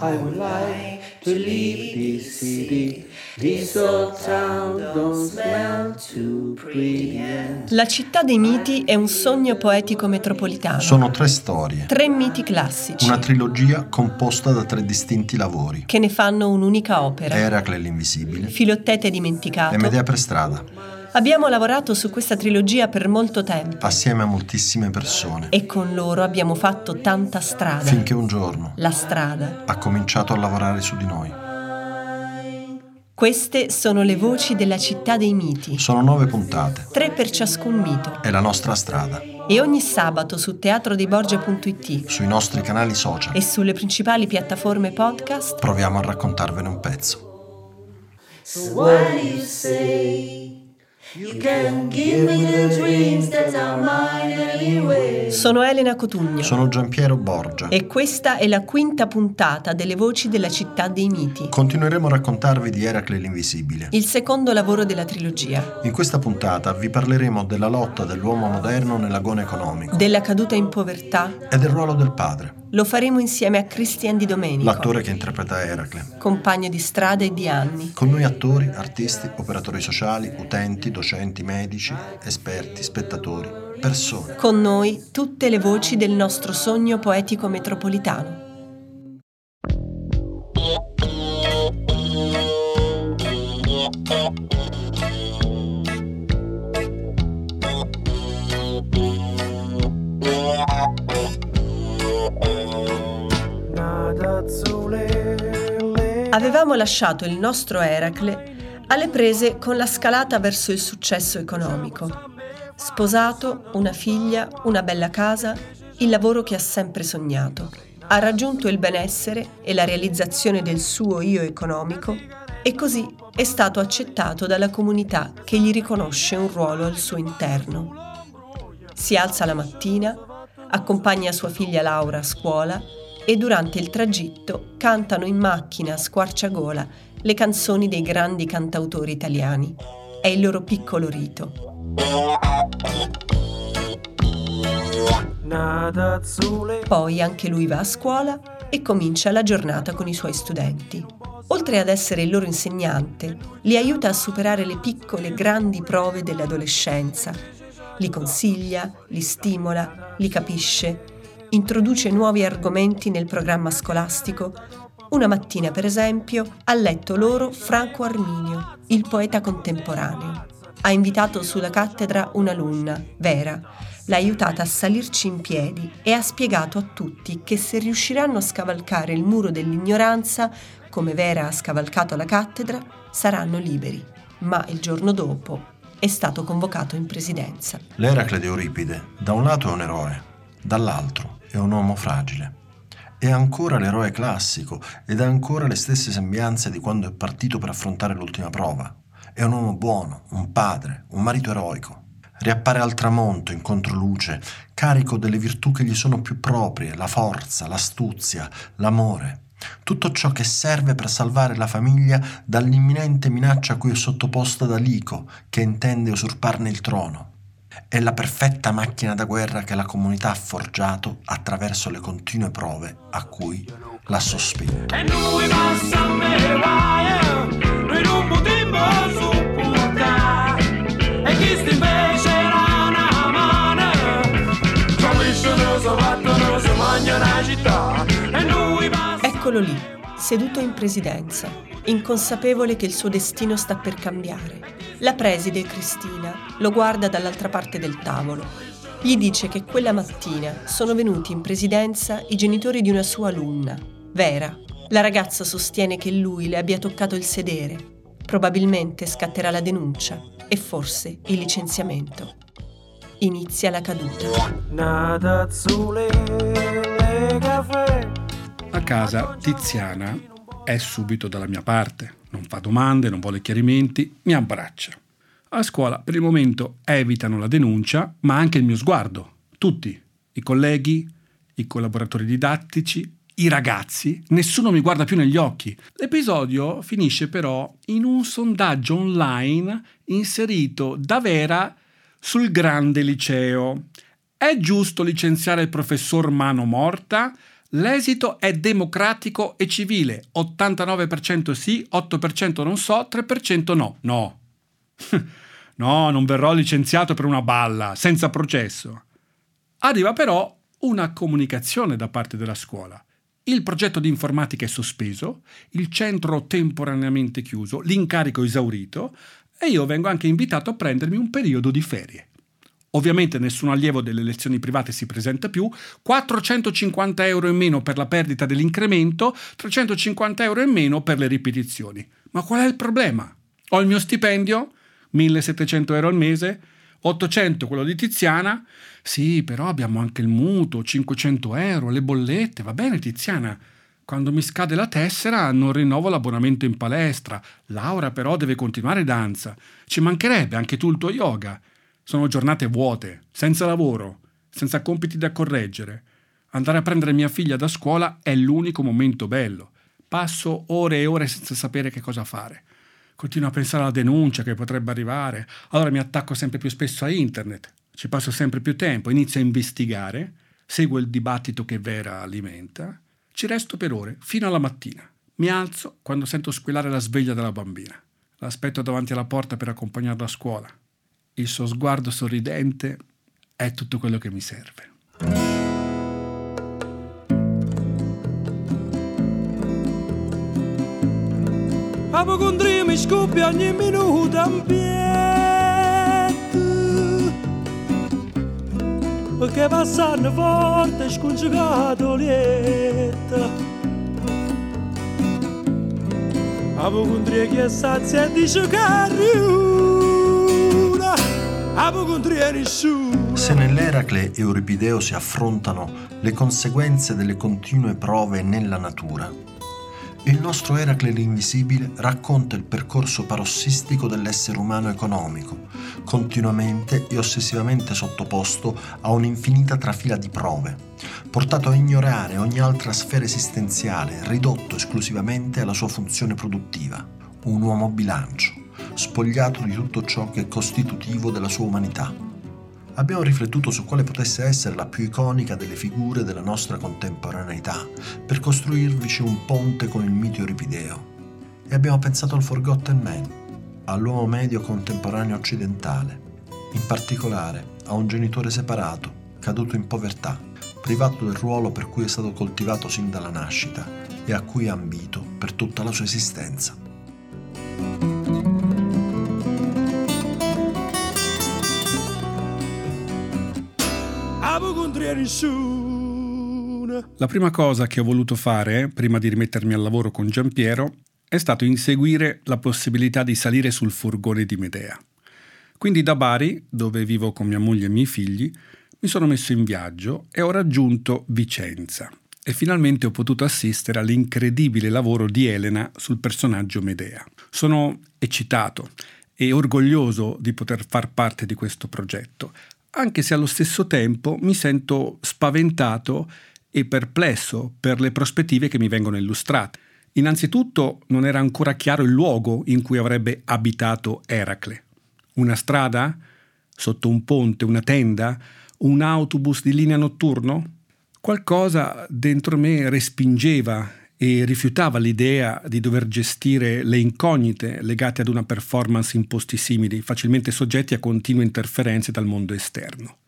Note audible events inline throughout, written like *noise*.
I would like to leave this city. This old town don't smell too pretty. La città dei miti è un sogno poetico metropolitano. Sono tre storie, Tre miti classici una trilogia composta da tre distinti lavori. che ne fanno un'unica opera. Eracle l'invisibile Filottete dimenticato. e Medea per strada, Abbiamo lavorato su questa trilogia per molto tempo assieme a moltissime persone, e con loro abbiamo fatto tanta strada. finché un giorno La strada. ha cominciato a lavorare su di noi. Queste sono le voci della città dei miti. Sono nove puntate, Tre per ciascun mito. è la nostra strada, E ogni sabato su teatrodeiborgia.it sui nostri canali social. e sulle principali piattaforme podcast Proviamo a raccontarvene un pezzo. So Sono Elena Cotugno. Sono Giampiero Borgia. E questa è la quinta puntata delle voci della città dei miti, Continueremo a raccontarvi di Eracle l'invisibile. il secondo lavoro della trilogia, In questa puntata vi parleremo della lotta dell'uomo moderno nell'agone economico della caduta in povertà. e del ruolo del padre, Lo faremo insieme a Christian Di Domenico, l'attore che interpreta Eracle. compagno di strada e di anni. Con noi attori, artisti, operatori sociali, utenti, docenti, medici, esperti, spettatori, persone. Con noi tutte le voci del nostro sogno poetico metropolitano. Avevamo lasciato il nostro Eracle alle prese con la scalata verso il successo economico. Sposato, una figlia, una bella casa, il lavoro che ha sempre sognato. Ha raggiunto il benessere e la realizzazione del suo io economico e così è stato accettato dalla comunità che gli riconosce un ruolo al suo interno. Si alza la mattina, accompagna sua figlia Laura a scuola e durante il tragitto cantano in macchina a squarciagola le canzoni dei grandi cantautori italiani. È il loro piccolo rito. Poi anche lui va a scuola e comincia la giornata con i suoi studenti. Oltre ad essere il loro insegnante, li aiuta a superare le piccole e grandi prove dell'adolescenza. Li consiglia, li stimola, li capisce, introduce nuovi argomenti nel programma scolastico. Una mattina, per esempio, ha letto loro Franco Arminio, il poeta contemporaneo. Ha invitato sulla cattedra un'alunna, Vera, l'ha aiutata a salirci in piedi e ha spiegato a tutti che se riusciranno a scavalcare il muro dell'ignoranza, come Vera ha scavalcato la cattedra, saranno liberi. Ma il giorno dopo è stato convocato in presidenza. L'Eracle di Euripide, da un lato è un eroe, dall'altro è un uomo fragile. È ancora l'eroe classico ed ha ancora le stesse sembianze di quando è partito per affrontare l'ultima prova. È un uomo buono, un padre, un marito eroico. Riappare al tramonto, in controluce, carico delle virtù che gli sono più proprie, la forza, l'astuzia, l'amore. Tutto ciò che serve per salvare la famiglia dall'imminente minaccia a cui è sottoposta da Lico, che intende usurparne il trono. È la perfetta macchina da guerra che la comunità ha forgiato attraverso le continue prove a cui l'ha sospinto. E. E. E Eccolo lì, seduto in presidenza, inconsapevole che il suo destino sta per cambiare. La preside Cristina lo guarda dall'altra parte del tavolo. Gli dice che quella mattina sono venuti in presidenza i genitori di una sua alunna, Vera. La ragazza sostiene che lui le abbia toccato il sedere. Probabilmente scatterà la denuncia e forse il licenziamento. Inizia la caduta. A casa Tiziana è subito dalla mia parte, non fa domande, non vuole chiarimenti, mi abbraccia. A scuola per il momento evitano la denuncia, ma anche il mio sguardo. Tutti, i colleghi, i collaboratori didattici, i ragazzi, nessuno mi guarda più negli occhi. L'episodio finisce però in un sondaggio online inserito da Vera sul grande liceo. È giusto licenziare il professor Mano Morta? L'esito è democratico e civile. 89% sì, 8% non so, 3% no. No. *laughs* no, non verrò licenziato per una balla, senza processo. Arriva però una comunicazione da parte della scuola. Il progetto di informatica è sospeso, il centro temporaneamente chiuso, l'incarico esaurito e io vengo anche invitato a prendermi un periodo di ferie. Ovviamente nessun allievo delle lezioni private si presenta più, 450 euro in meno per la perdita dell'incremento, 350 euro in meno per le ripetizioni. Ma qual è il problema? Ho il mio stipendio, 1700 euro al mese, 800 quello di Tiziana, sì, però abbiamo anche il mutuo, 500 euro, le bollette, va bene Tiziana. Quando mi scade la tessera non rinnovo l'abbonamento in palestra. Laura però deve continuare danza. Ci mancherebbe anche tu il tuo yoga. Sono giornate vuote, senza lavoro, senza compiti da correggere. Andare a prendere mia figlia da scuola è l'unico momento bello. Passo ore e ore senza sapere che cosa fare. Continuo a pensare alla denuncia che potrebbe arrivare. Allora mi attacco sempre più spesso a internet ci passo sempre più tempo, inizio a investigare, seguo il dibattito che Vera alimenta, ci resto per ore, fino alla mattina. Mi alzo quando sento squillare la sveglia della bambina. L'aspetto davanti alla porta per accompagnarla a scuola. Il suo sguardo sorridente è tutto quello che mi serve. Apocondria mi scoppia ogni minuto in piedi. Perché passano forte scongiugato lieta Avevo contria che sazia e riuna Avevo contria nessuno Se nell'Eracle e Euripideo si affrontano le conseguenze delle continue prove nella natura, il nostro Eracle l'invisibile racconta il percorso parossistico dell'essere umano economico, continuamente e ossessivamente sottoposto a un'infinita trafila di prove, portato a ignorare ogni altra sfera esistenziale, ridotto esclusivamente alla sua funzione produttiva, un uomo bilancio, spogliato di tutto ciò che è costitutivo della sua umanità abbiamo riflettuto su quale potesse essere la più iconica delle figure della nostra contemporaneità per costruirvici un ponte con il mito Euripideo. E abbiamo pensato al Forgotten Man, all'uomo medio contemporaneo occidentale, in particolare a un genitore separato, caduto in povertà, privato del ruolo per cui è stato coltivato sin dalla nascita e a cui ha ambito per tutta la sua esistenza. La prima cosa che ho voluto fare, prima di rimettermi al lavoro con Giampiero, è stato inseguire la possibilità di salire sul furgone di Medea. Quindi da Bari, dove vivo con mia moglie e i miei figli, mi sono messo in viaggio e ho raggiunto Vicenza e finalmente ho potuto assistere all'incredibile lavoro di Elena sul personaggio Medea. Sono eccitato e orgoglioso di poter far parte di questo progetto, anche se allo stesso tempo mi sento spaventato e perplesso per le prospettive che mi vengono illustrate. Innanzitutto non era ancora chiaro il luogo in cui avrebbe abitato Eracle. Una strada? Sotto un ponte? Una tenda? Un autobus di linea notturno? Qualcosa dentro me respingeva e rifiutava l'idea di dover gestire le incognite legate ad una performance in posti simili, facilmente soggetti a continue interferenze dal mondo esterno.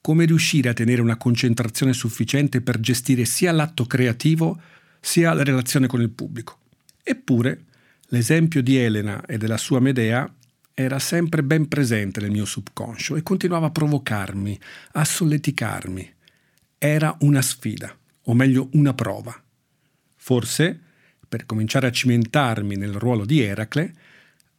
Come riuscire a tenere una concentrazione sufficiente per gestire sia l'atto creativo sia la relazione con il pubblico? Eppure, l'esempio di Elena e della sua Medea era sempre ben presente nel mio subconscio e continuava a provocarmi, a solleticarmi. Era una sfida, o meglio una prova Forse, per cominciare a cimentarmi nel ruolo di Eracle,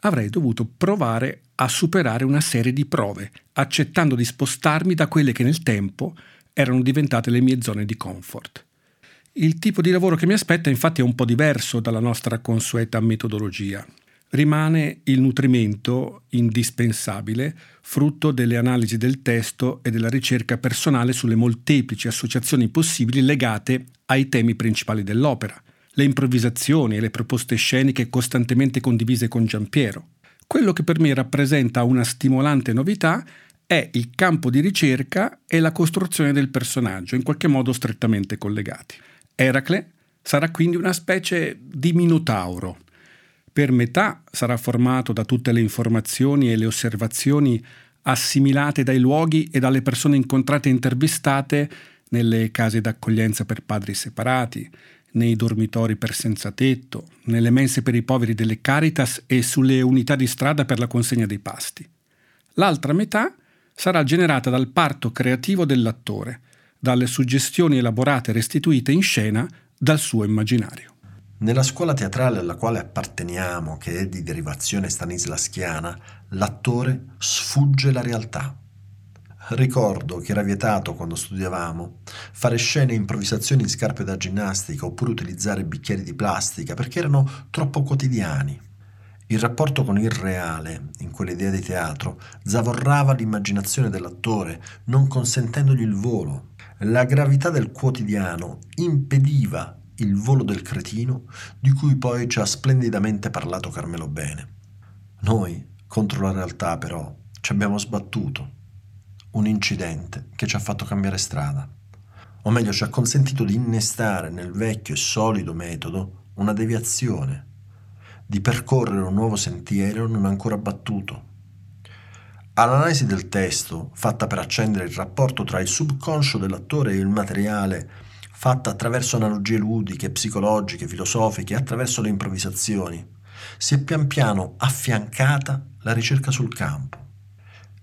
avrei dovuto provare a superare una serie di prove, accettando di spostarmi da quelle che nel tempo erano diventate le mie zone di comfort. Il tipo di lavoro che mi aspetta infatti è un po' diverso dalla nostra consueta metodologia. Rimane il nutrimento indispensabile, frutto delle analisi del testo e della ricerca personale sulle molteplici associazioni possibili legate ai temi principali dell'opera, le improvvisazioni e le proposte sceniche costantemente condivise con Giampiero. Quello che per me rappresenta una stimolante novità è il campo di ricerca e la costruzione del personaggio, in qualche modo strettamente collegati. Eracle sarà quindi una specie di minotauro. Per metà sarà formato da tutte le informazioni e le osservazioni assimilate dai luoghi e dalle persone incontrate e intervistate nelle case d'accoglienza per padri separati, nei dormitori per senza tetto, nelle mense per i poveri delle Caritas e sulle unità di strada per la consegna dei pasti. L'altra metà sarà generata dal parto creativo dell'attore, dalle suggestioni elaborate e restituite in scena dal suo immaginario. Nella scuola teatrale alla quale apparteniamo, che è di derivazione stanislaschiana, l'attore sfugge la realtà. Ricordo che era vietato quando studiavamo fare scene e improvvisazioni in scarpe da ginnastica oppure utilizzare bicchieri di plastica perché erano troppo quotidiani. Il rapporto con il reale, in quell'idea di teatro, zavorrava l'immaginazione dell'attore, non consentendogli il volo, la gravità del quotidiano impediva il volo del cretino di cui poi ci ha splendidamente parlato Carmelo Bene. Noi, contro la realtà però, ci abbiamo sbattuto. Un incidente che ci ha fatto cambiare strada. O meglio, ci ha consentito di innestare nel vecchio e solido metodo una deviazione, di percorrere un nuovo sentiero non ancora battuto All'analisi del testo, fatta per accendere il rapporto tra il subconscio dell'attore e il materiale, fatta attraverso analogie ludiche, psicologiche, filosofiche, attraverso le improvvisazioni, si è pian piano affiancata la ricerca sul campo.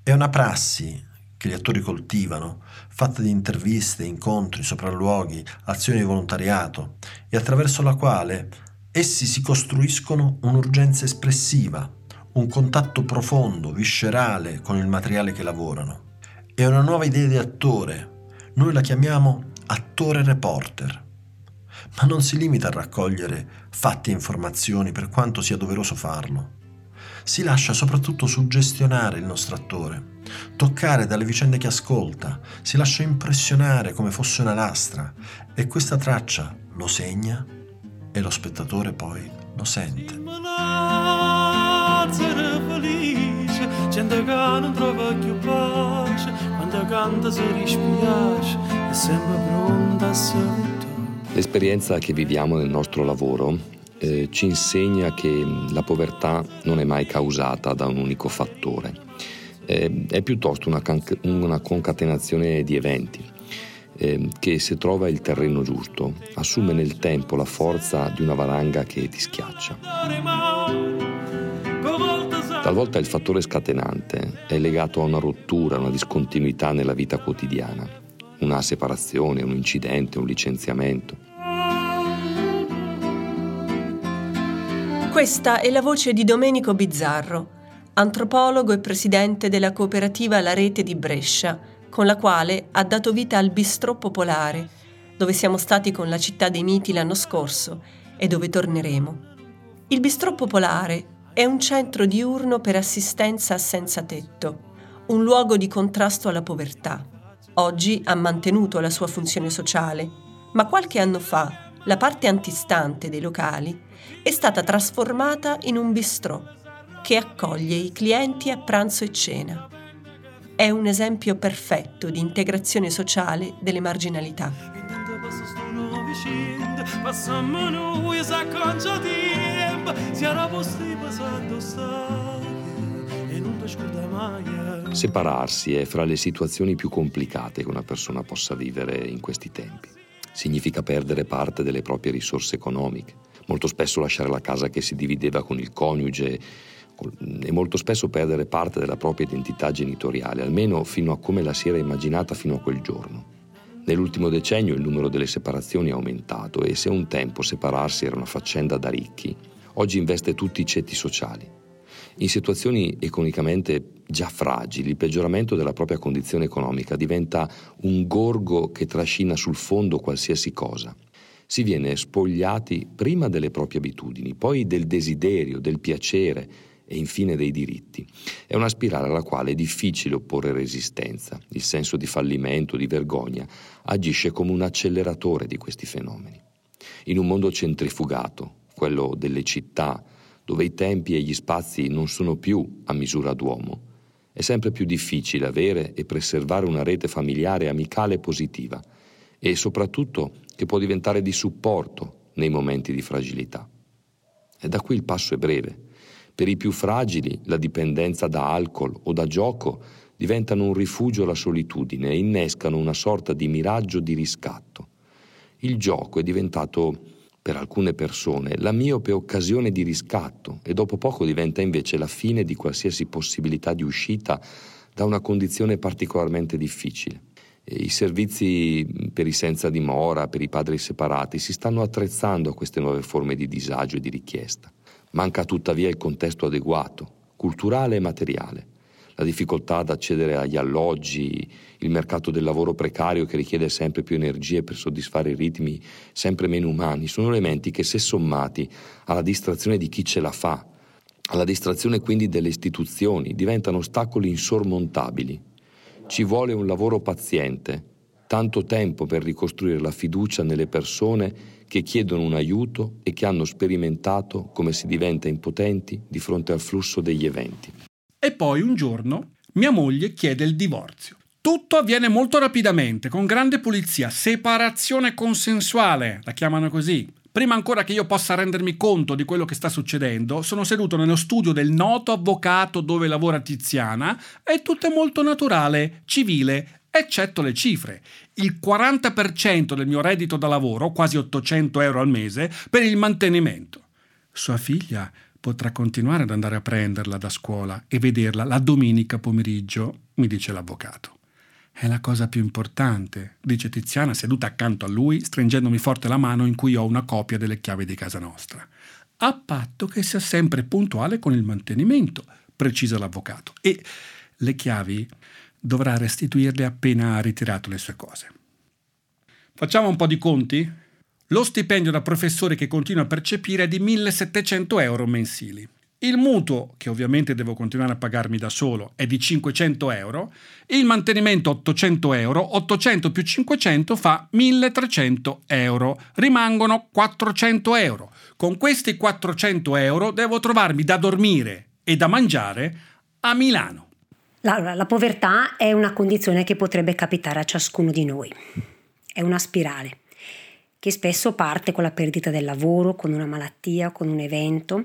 È una prassi che gli attori coltivano, fatta di interviste, incontri, sopralluoghi, azioni di volontariato, e attraverso la quale essi si costruiscono un'urgenza espressiva, un contatto profondo, viscerale con il materiale che lavorano. È una nuova idea di attore. Noi la chiamiamo attore reporter. Ma non si limita a raccogliere fatti e informazioni per quanto sia doveroso farlo. Si lascia soprattutto suggestionare il nostro attore, toccare dalle vicende che ascolta, si lascia impressionare come fosse una lastra e questa traccia lo segna e lo spettatore poi lo sente gente che non trova più pace quando canta si dispiace a l'esperienza che viviamo nel nostro lavoro eh, ci insegna che la povertà non è mai causata da un unico fattore. Eh, è piuttosto una, can- una concatenazione di eventi eh, che se trova il terreno giusto assume nel tempo la forza di una valanga che ti schiaccia. Talvolta il fattore scatenante è legato a una rottura, una discontinuità nella vita quotidiana, una separazione, un incidente, un licenziamento. Questa è la voce di Domenico Bizzarro, antropologo e presidente della cooperativa La Rete di Brescia, con la quale ha dato vita al Bistrò Popolare, dove siamo stati con la città dei miti l'anno scorso e dove torneremo. Il Bistrò Popolare è un centro diurno per assistenza a senza tetto, un luogo di contrasto alla povertà. Oggi ha mantenuto la sua funzione sociale, ma qualche anno fa la parte antistante dei locali è stata trasformata in un bistrò che accoglie i clienti a pranzo e cena. È un esempio perfetto di integrazione sociale delle marginalità. Passammo noi, s'acconcia tempo, si era posti Separarsi è fra le situazioni più complicate che una persona possa vivere in questi tempi. Significa perdere parte delle proprie risorse economiche, molto spesso lasciare la casa che si divideva con il coniuge e molto spesso perdere parte della propria identità genitoriale, almeno fino a come la si era immaginata fino a quel giorno. Nell'ultimo decennio il numero delle separazioni è aumentato e se un tempo separarsi era una faccenda da ricchi, oggi investe tutti i ceti sociali. In situazioni economicamente già fragili, il peggioramento della propria condizione economica diventa un gorgo che trascina sul fondo qualsiasi cosa. Si viene spogliati prima delle proprie abitudini, poi del desiderio, del piacere e infine dei diritti. È una spirale alla quale è difficile opporre resistenza. Il senso di fallimento, di vergogna, agisce come un acceleratore di questi fenomeni. In un mondo centrifugato, quello delle città, dove i tempi e gli spazi non sono più a misura d'uomo, è sempre più difficile avere e preservare una rete familiare amicale positiva e soprattutto che può diventare di supporto nei momenti di fragilità. E da qui il passo è breve. Per i più fragili la dipendenza da alcol o da gioco diventano un rifugio alla solitudine e innescano una sorta di miraggio di riscatto. Il gioco è diventato per alcune persone la miope occasione di riscatto e dopo poco diventa invece la fine di qualsiasi possibilità di uscita da una condizione particolarmente difficile. I servizi per i senza dimora, per i padri separati, si stanno attrezzando a queste nuove forme di disagio e di richiesta. Manca tuttavia il contesto adeguato, culturale e materiale la difficoltà ad accedere agli alloggi, il mercato del lavoro precario che richiede sempre più energie per soddisfare i ritmi sempre meno umani, sono elementi che se sommati alla distrazione di chi ce la fa, alla distrazione quindi delle istituzioni, diventano ostacoli insormontabili. Ci vuole un lavoro paziente, tanto tempo per ricostruire la fiducia nelle persone che chiedono un aiuto e che hanno sperimentato come si diventa impotenti di fronte al flusso degli eventi. E poi un giorno mia moglie chiede il divorzio. Tutto avviene molto rapidamente, con grande pulizia, separazione consensuale, la chiamano così. Prima ancora che io possa rendermi conto di quello che sta succedendo, sono seduto nello studio del noto avvocato dove lavora Tiziana e tutto è molto naturale, civile, eccetto le cifre. Il 40% del mio reddito da lavoro, quasi 800 euro al mese, per il mantenimento. Sua figlia potrà continuare ad andare a prenderla da scuola e vederla la domenica pomeriggio, mi dice l'avvocato. È la cosa più importante, dice Tiziana seduta accanto a lui, stringendomi forte la mano in cui ho una copia delle chiavi di casa nostra. A patto che sia sempre puntuale con il mantenimento, precisa l'avvocato. E le chiavi dovrà restituirle appena ha ritirato le sue cose. Facciamo un po' di conti? Lo stipendio da professore che continuo a percepire è di 1700 euro mensili. Il mutuo, che ovviamente devo continuare a pagarmi da solo, è di 500 euro. Il mantenimento 800 euro. 800 più 500 fa 1300 euro. Rimangono 400 euro. Con questi 400 euro devo trovarmi da dormire e da mangiare a Milano. Allora, la povertà è una condizione che potrebbe capitare a ciascuno di noi. È una spirale che spesso parte con la perdita del lavoro, con una malattia, con un evento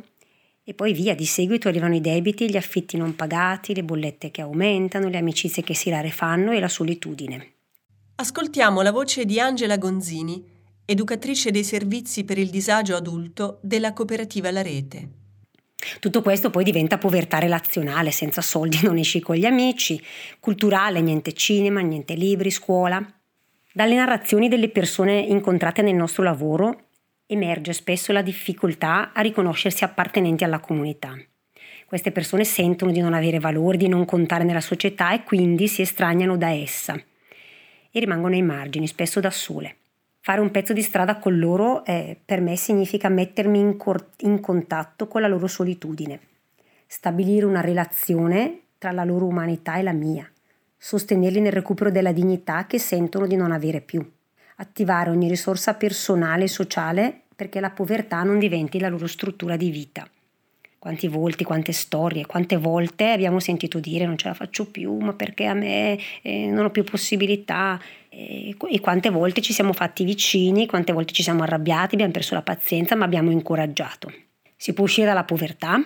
e poi via, di seguito arrivano i debiti, gli affitti non pagati, le bollette che aumentano, le amicizie che si rarefanno e la solitudine. Ascoltiamo la voce di Angela Gonzini, educatrice dei servizi per il disagio adulto della cooperativa La Rete. Tutto questo poi diventa povertà relazionale, senza soldi non esci con gli amici, culturale, niente cinema, niente libri, scuola. Dalle narrazioni delle persone incontrate nel nostro lavoro emerge spesso la difficoltà a riconoscersi appartenenti alla comunità. Queste persone sentono di non avere valore, di non contare nella società e quindi si estraniano da essa e rimangono ai margini, spesso da sole. Fare un pezzo di strada con loro eh, per me significa mettermi in, cor- in contatto con la loro solitudine, stabilire una relazione tra la loro umanità e la mia sostenerli nel recupero della dignità che sentono di non avere più, attivare ogni risorsa personale e sociale perché la povertà non diventi la loro struttura di vita. Quanti volti, quante storie, quante volte abbiamo sentito dire non ce la faccio più, ma perché a me eh, non ho più possibilità. E, e quante volte ci siamo fatti vicini, quante volte ci siamo arrabbiati, abbiamo perso la pazienza, ma abbiamo incoraggiato. Si può uscire dalla povertà?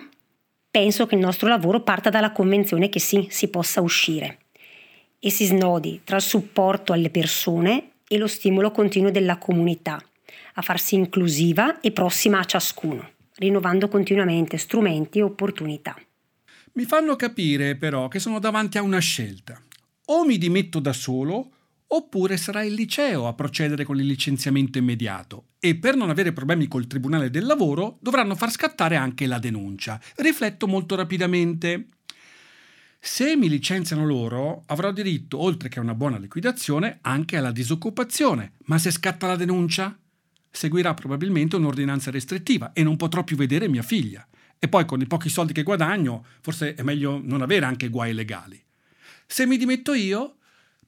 Penso che il nostro lavoro parta dalla convenzione che sì, si possa uscire e si snodi tra il supporto alle persone e lo stimolo continuo della comunità a farsi inclusiva e prossima a ciascuno, rinnovando continuamente strumenti e opportunità. Mi fanno capire però che sono davanti a una scelta. O mi dimetto da solo, oppure sarà il liceo a procedere con il licenziamento immediato e per non avere problemi col Tribunale del Lavoro dovranno far scattare anche la denuncia. Rifletto molto rapidamente. Se mi licenziano loro, avrò diritto, oltre che a una buona liquidazione, anche alla disoccupazione. Ma se scatta la denuncia? seguirà probabilmente un'ordinanza restrittiva e non potrò più vedere mia figlia. E poi con i pochi soldi che guadagno, forse è meglio non avere anche guai legali. Se mi dimetto io,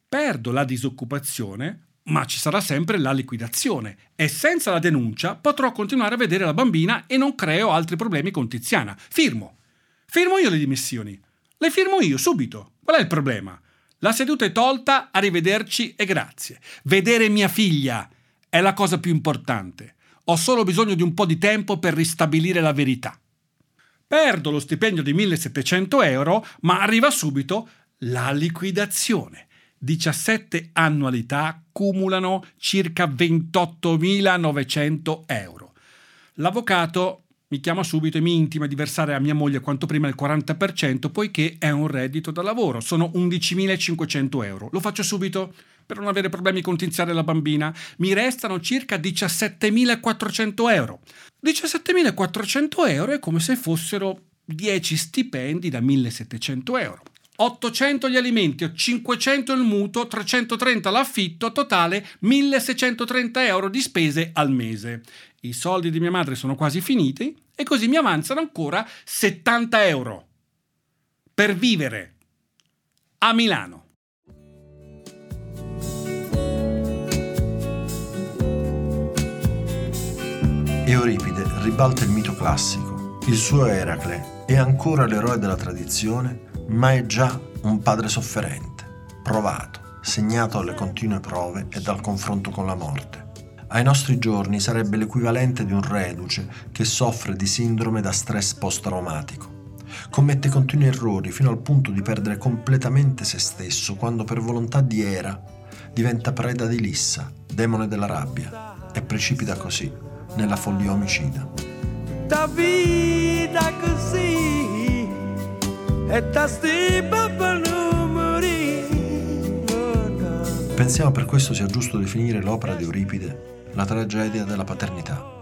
perdo la disoccupazione, ma ci sarà sempre la liquidazione e senza la denuncia potrò continuare a vedere la bambina e non creo altri problemi con Tiziana. Firmo. Firmo io le dimissioni. Le firmo io subito. Qual è il problema? La seduta è tolta, arrivederci e grazie. Vedere mia figlia è la cosa più importante. Ho solo bisogno di un po' di tempo per ristabilire la verità. Perdo lo stipendio di 1700 euro, ma arriva subito la liquidazione. 17 annualità cumulano circa 28.900 euro. L'avvocato mi chiama subito e mi intima di versare a mia moglie quanto prima il 40% poiché è un reddito da lavoro, sono 11.500 euro. Lo faccio subito per non avere problemi con tiziare la bambina. Mi restano circa 17.400 euro. 17.400 euro è come se fossero 10 stipendi da 1.700 euro. 800 gli alimenti, 500 il mutuo, 330 l'affitto, totale 1630 euro di spese al mese. I soldi di mia madre sono quasi finiti e così mi avanzano ancora 70 euro per vivere a Milano. Euripide ribalta il mito classico. Il suo Eracle è ancora l'eroe della tradizione ma è già un padre sofferente, provato, segnato dalle continue prove e dal confronto con la morte. Ai nostri giorni sarebbe l'equivalente di un reduce che soffre di sindrome da stress post-traumatico. Commette continui errori fino al punto di perdere completamente se stesso quando per volontà di Era diventa preda di Lissa, demone della rabbia, e precipita così nella follia omicida. Da vita così Pensiamo per questo sia giusto definire l'opera di Euripide la tragedia della paternità.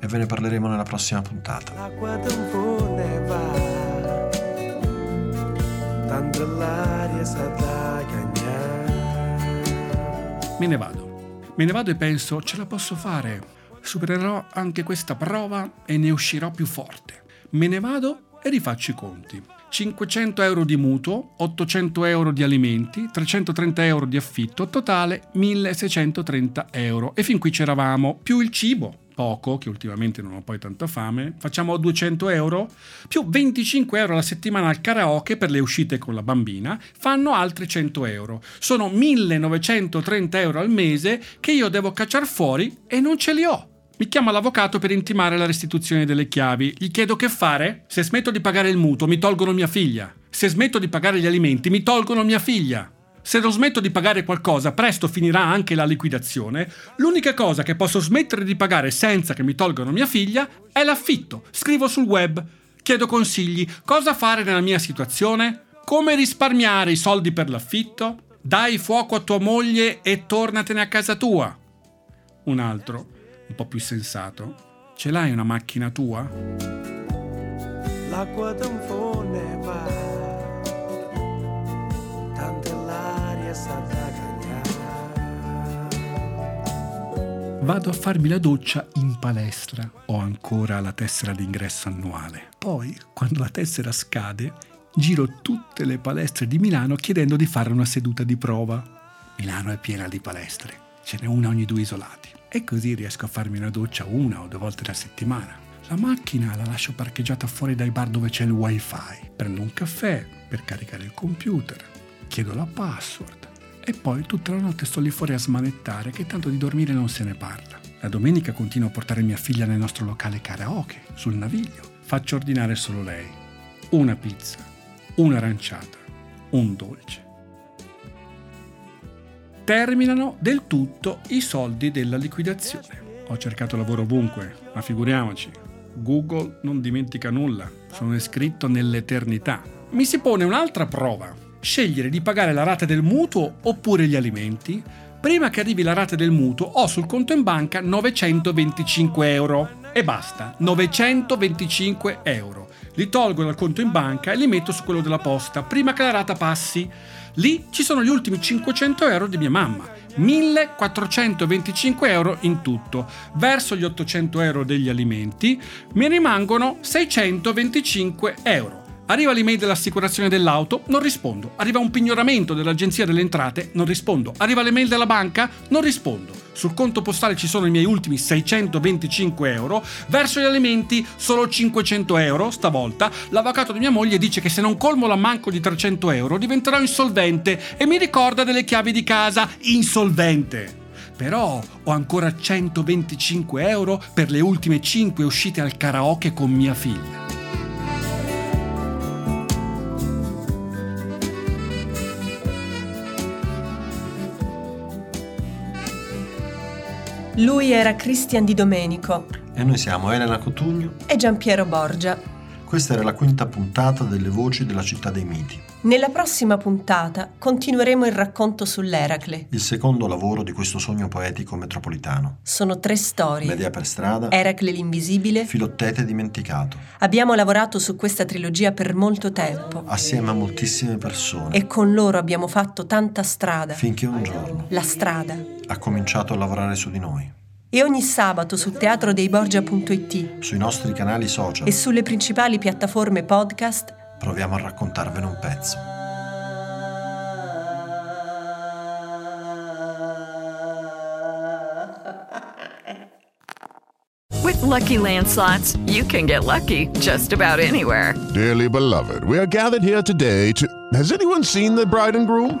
E ve ne parleremo nella prossima puntata. Me ne vado. Me ne vado e penso, ce la posso fare. Supererò anche questa prova e ne uscirò più forte. Me ne vado e rifaccio i conti. 500 euro di mutuo, 800 euro di alimenti, 330 euro di affitto, totale 1630 euro. E fin qui c'eravamo, più il cibo, poco, che ultimamente non ho poi tanta fame, facciamo 200 euro, più 25 euro alla settimana al karaoke per le uscite con la bambina, fanno altri 100 euro. Sono 1930 euro al mese che io devo cacciare fuori e non ce li ho. Mi chiama l'avvocato per intimare la restituzione delle chiavi. Gli chiedo che fare? Se smetto di pagare il mutuo, mi tolgono mia figlia. Se smetto di pagare gli alimenti, mi tolgono mia figlia. Se non smetto di pagare qualcosa, presto finirà anche la liquidazione. L'unica cosa che posso smettere di pagare senza che mi tolgano mia figlia è l'affitto. Scrivo sul web, chiedo consigli. Cosa fare nella mia situazione? Come risparmiare i soldi per l'affitto? Dai fuoco a tua moglie e tornatene a casa tua. Un altro un po' più sensato. Ce l'hai una macchina tua? L'acqua tanfone va, tanto l'aria sta Vado a farmi la doccia in palestra. Ho ancora la tessera d'ingresso annuale. Poi, quando la tessera scade, giro tutte le palestre di Milano chiedendo di fare una seduta di prova. Milano è piena di palestre, ce n'è una ogni due isolati e così riesco a farmi una doccia una o due volte alla settimana. La macchina la lascio parcheggiata fuori dai bar dove c'è il wifi. Prendo un caffè per caricare il computer, chiedo la password e poi tutta la notte sto lì fuori a smanettare che tanto di dormire non se ne parla. La domenica continuo a portare mia figlia nel nostro locale karaoke, sul naviglio. Faccio ordinare solo lei. Una pizza, un'aranciata, un dolce terminano del tutto i soldi della liquidazione. Ho cercato lavoro ovunque, ma figuriamoci, Google non dimentica nulla, sono iscritto nell'eternità. Mi si pone un'altra prova, scegliere di pagare la rata del mutuo oppure gli alimenti. Prima che arrivi la rata del mutuo ho sul conto in banca 925 euro e basta, 925 euro. li tolgo dal conto in banca e li metto su quello della posta, prima che la rata passi. Lì ci sono gli ultimi 500 euro di mia mamma. 1425 euro in tutto. Verso gli 800 euro degli alimenti mi rimangono 625 euro. Arriva l'email dell'assicurazione dell'auto, non rispondo. Arriva un pignoramento dell'agenzia delle entrate, non rispondo. Arriva l'email della banca, non rispondo. Sul conto postale ci sono i miei ultimi 625 euro. Verso gli alimenti solo 500 euro stavolta. L'avvocato di mia moglie dice che se non colmo l'ammanco di 300 euro diventerò insolvente e mi ricorda delle chiavi di casa. Insolvente! Però ho ancora 125 euro per le ultime 5 uscite al karaoke con mia figlia. Lui era Christian Di Domenico E noi siamo Elena Cotugno. e Giampiero Borgia. Questa era la quinta puntata delle Voci della città dei miti, Nella prossima puntata continueremo il racconto sull'Eracle. il secondo lavoro di questo sogno poetico metropolitano. Sono tre storie. Media per strada, Eracle l'invisibile. Filottete dimenticato, Abbiamo lavorato su questa trilogia per molto tempo assieme a moltissime persone, e con loro abbiamo fatto tanta strada. finché un giorno La strada. ha cominciato a lavorare su di noi, E ogni sabato su teatrodeiborgia.it sui nostri canali social. e sulle principali piattaforme podcast Proviamo a raccontarvene un pezzo. With Lucky Land slots, you can get lucky just about anywhere. Dearly beloved, we are gathered here today to. Has anyone seen the bride and groom?